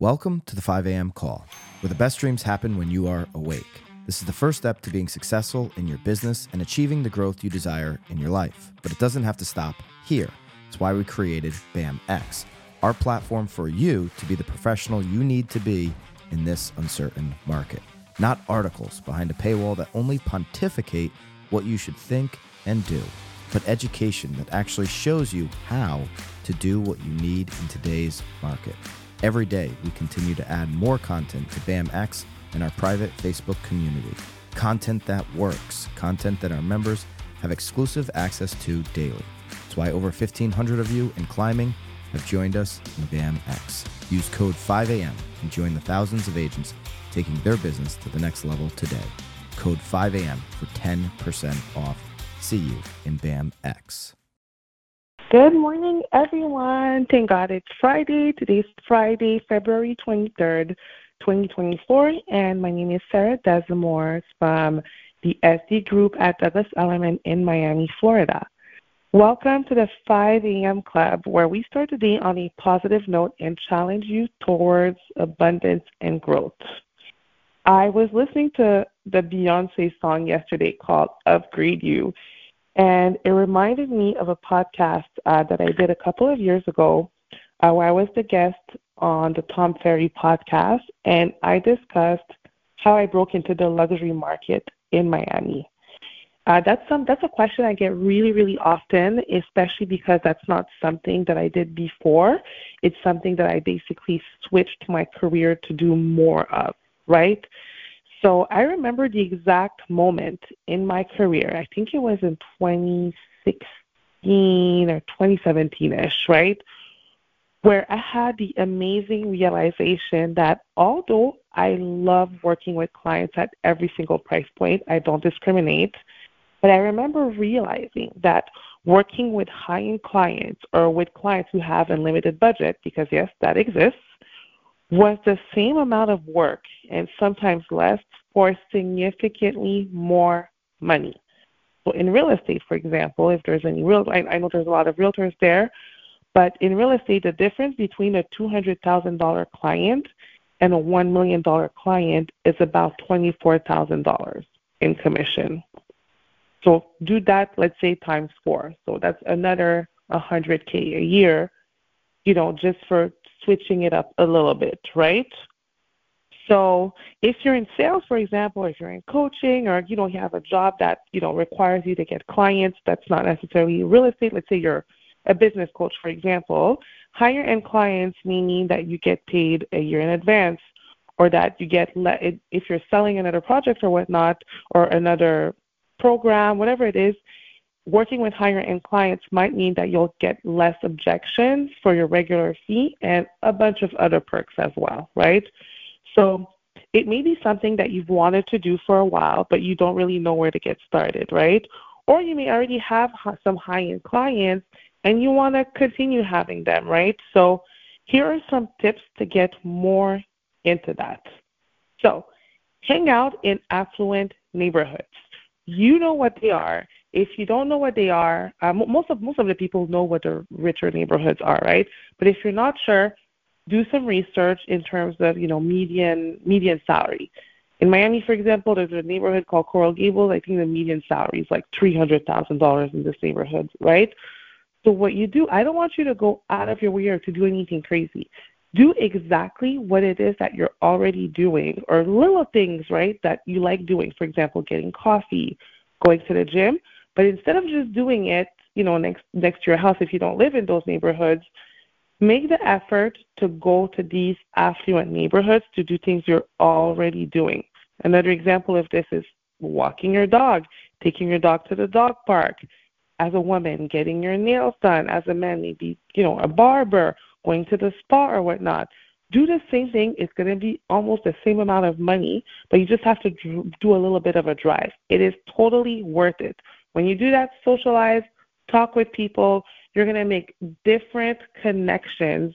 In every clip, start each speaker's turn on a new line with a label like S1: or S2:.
S1: Welcome to the 5 a.m. call, where the best dreams happen when you are awake. This is the first step to being successful in your business and achieving the growth you desire in your life. But it doesn't have to stop here. It's why we created BAMX, our platform for you to be the professional you need to be in this uncertain market. Not articles behind a paywall that only pontificate what you should think and do, but education that actually shows you how to do what you need in today's market. Every day, we continue to add more content to BAMX and our private Facebook community. Content that works, content that our members have exclusive access to daily. That's why over 1,500 of you in climbing have joined us in BAMX. Use code 5AM and join the thousands of agents taking their business to the next level today. Code 5AM for 10% off. See you in BAMX.
S2: Good morning, everyone. Thank God it's Friday. Today's Friday, February 23rd, 2024, and my name is Sarah Desamours from the SD Group at Douglas Elliman in Miami, Florida. Welcome to the 5 a.m. Club, where we start the day on a positive note and challenge you towards abundance and growth. I was listening to the Beyonce song yesterday called Upgrade You, and it reminded me of a podcast uh, that I did a couple of years ago uh, where I was the guest on the Tom Ferry podcast, and I discussed how I broke into the luxury market in Miami. Uh, that's some that's a question I get really really often, especially because that's not something that I did before. It's something that I basically switched my career to do more of, right? So I remember the exact moment in my career. I think it was in 2016 or 2017 ish, right? Where I had the amazing realization that although I love working with clients at every single price point, I don't discriminate. But I remember realizing that working with high end clients or with clients who have unlimited budget, because yes, that exists, was the same amount of work and sometimes less for significantly more money. So in real estate, for example, if there's any real, I, I know there's a lot of realtors there, but in real estate, the difference between a $200,000 client and a $1 million client is about $24,000 in commission. So do that, let's say, times four. So that's another 100K a year, you know, just for switching it up a little bit, right? So if you're in sales, for example, or if you're in coaching, or you know you have a job that you know requires you to get clients, that's not necessarily real estate. Let's say you're a business coach, for example. Higher end clients meaning that you get paid a year in advance, or that you get le- if you're selling another project or whatnot, or another program, whatever it is. Working with higher end clients might mean that you'll get less objections for your regular fee and a bunch of other perks as well, right? So it may be something that you've wanted to do for a while, but you don't really know where to get started, right? Or you may already have some high end clients and you want to continue having them, right? So here are some tips to get more into that. So hang out in affluent neighborhoods. You know what they are. If you don't know what they are, uh, most of most of the people know what the richer neighborhoods are, right? But if you're not sure, do some research in terms of you know median median salary. In Miami, for example, there's a neighborhood called Coral Gables. I think the median salary is like three hundred thousand dollars in this neighborhood, right? So what you do, I don't want you to go out of your way or to do anything crazy. Do exactly what it is that you're already doing, or little things, right, that you like doing. For example, getting coffee, going to the gym. But instead of just doing it, you know, next next to your house, if you don't live in those neighborhoods, Make the effort to go to these affluent neighborhoods to do things you're already doing. Another example of this is walking your dog, taking your dog to the dog park. As a woman, getting your nails done. As a man, maybe, you know, a barber, going to the spa or whatnot. Do the same thing. It's going to be almost the same amount of money, but you just have to do a little bit of a drive. It is totally worth it. When you do that, socialize, talk with people, you're going to make different connections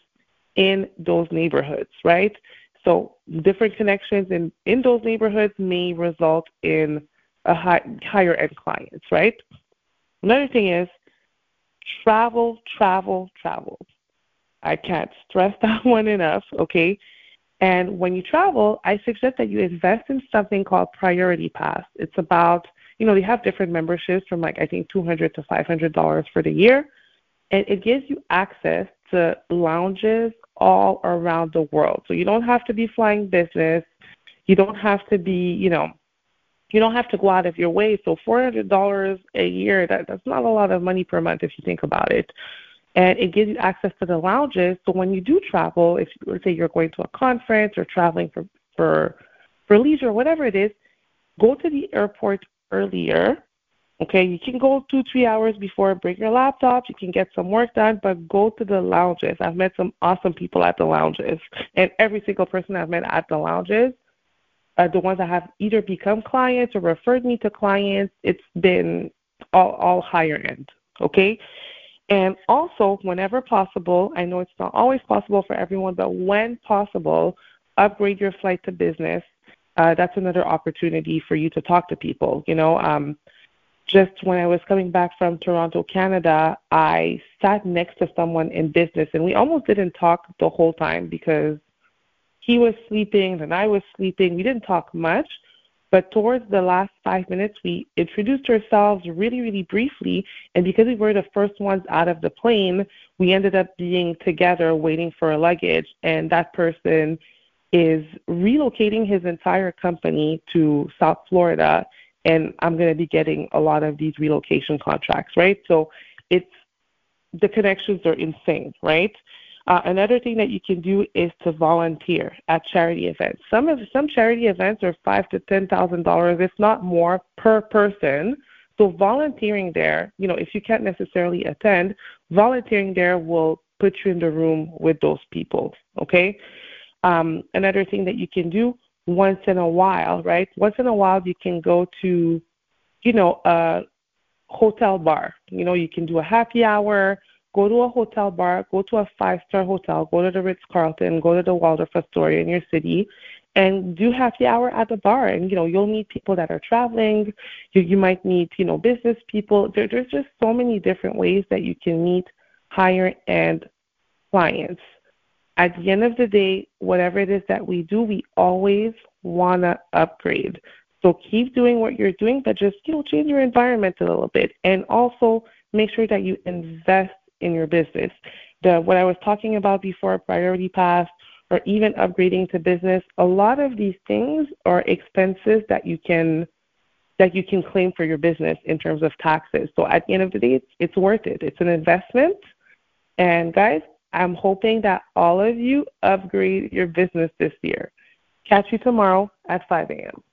S2: in those neighborhoods, right? So different connections in, in those neighborhoods may result in a high, higher end clients, right? Another thing is travel, travel, travel. I can't stress that one enough, okay? And when you travel, I suggest that you invest in something called Priority Pass. It's about, you know, they have different memberships from like I think 200 to $500 for the year, and it gives you access to lounges all around the world. So you don't have to be flying business. You don't have to be, you know, you don't have to go out of your way. So four hundred dollars a year, that that's not a lot of money per month if you think about it. And it gives you access to the lounges. So when you do travel, if let's say you're going to a conference or traveling for for for leisure, whatever it is, go to the airport earlier. Okay, you can go two, three hours before, bring your laptop, you can get some work done, but go to the lounges. I've met some awesome people at the lounges, and every single person I've met at the lounges uh, the ones that have either become clients or referred me to clients, it's been all, all higher end. Okay. And also, whenever possible, I know it's not always possible for everyone, but when possible, upgrade your flight to business. Uh, that's another opportunity for you to talk to people. You know, um, just when I was coming back from Toronto, Canada, I sat next to someone in business, and we almost didn't talk the whole time because he was sleeping, and I was sleeping. We didn't talk much, but towards the last five minutes, we introduced ourselves really, really briefly. And because we were the first ones out of the plane, we ended up being together waiting for a luggage. And that person is relocating his entire company to South Florida. And I'm going to be getting a lot of these relocation contracts, right? So it's the connections are insane, right? Uh, another thing that you can do is to volunteer at charity events. Some of some charity events are five to ten thousand dollars, if not more, per person. So volunteering there, you know, if you can't necessarily attend, volunteering there will put you in the room with those people. Okay. Um, another thing that you can do once in a while, right? Once in a while, you can go to, you know, a hotel bar. You know, you can do a happy hour go to a hotel bar, go to a five star hotel, go to the Ritz Carlton, go to the Waldorf Astoria in your city, and do happy hour at the bar. And you know, you'll meet people that are traveling. You you might meet you know business people. There, there's just so many different ways that you can meet higher end clients. At the end of the day, whatever it is that we do, we always wanna upgrade. So keep doing what you're doing, but just you know change your environment a little bit, and also make sure that you invest in your business. The what I was talking about before, priority pass, or even upgrading to business, a lot of these things are expenses that you can that you can claim for your business in terms of taxes. So at the end of the day, it's, it's worth it. It's an investment. And guys, I'm hoping that all of you upgrade your business this year. Catch you tomorrow at 5 a.m.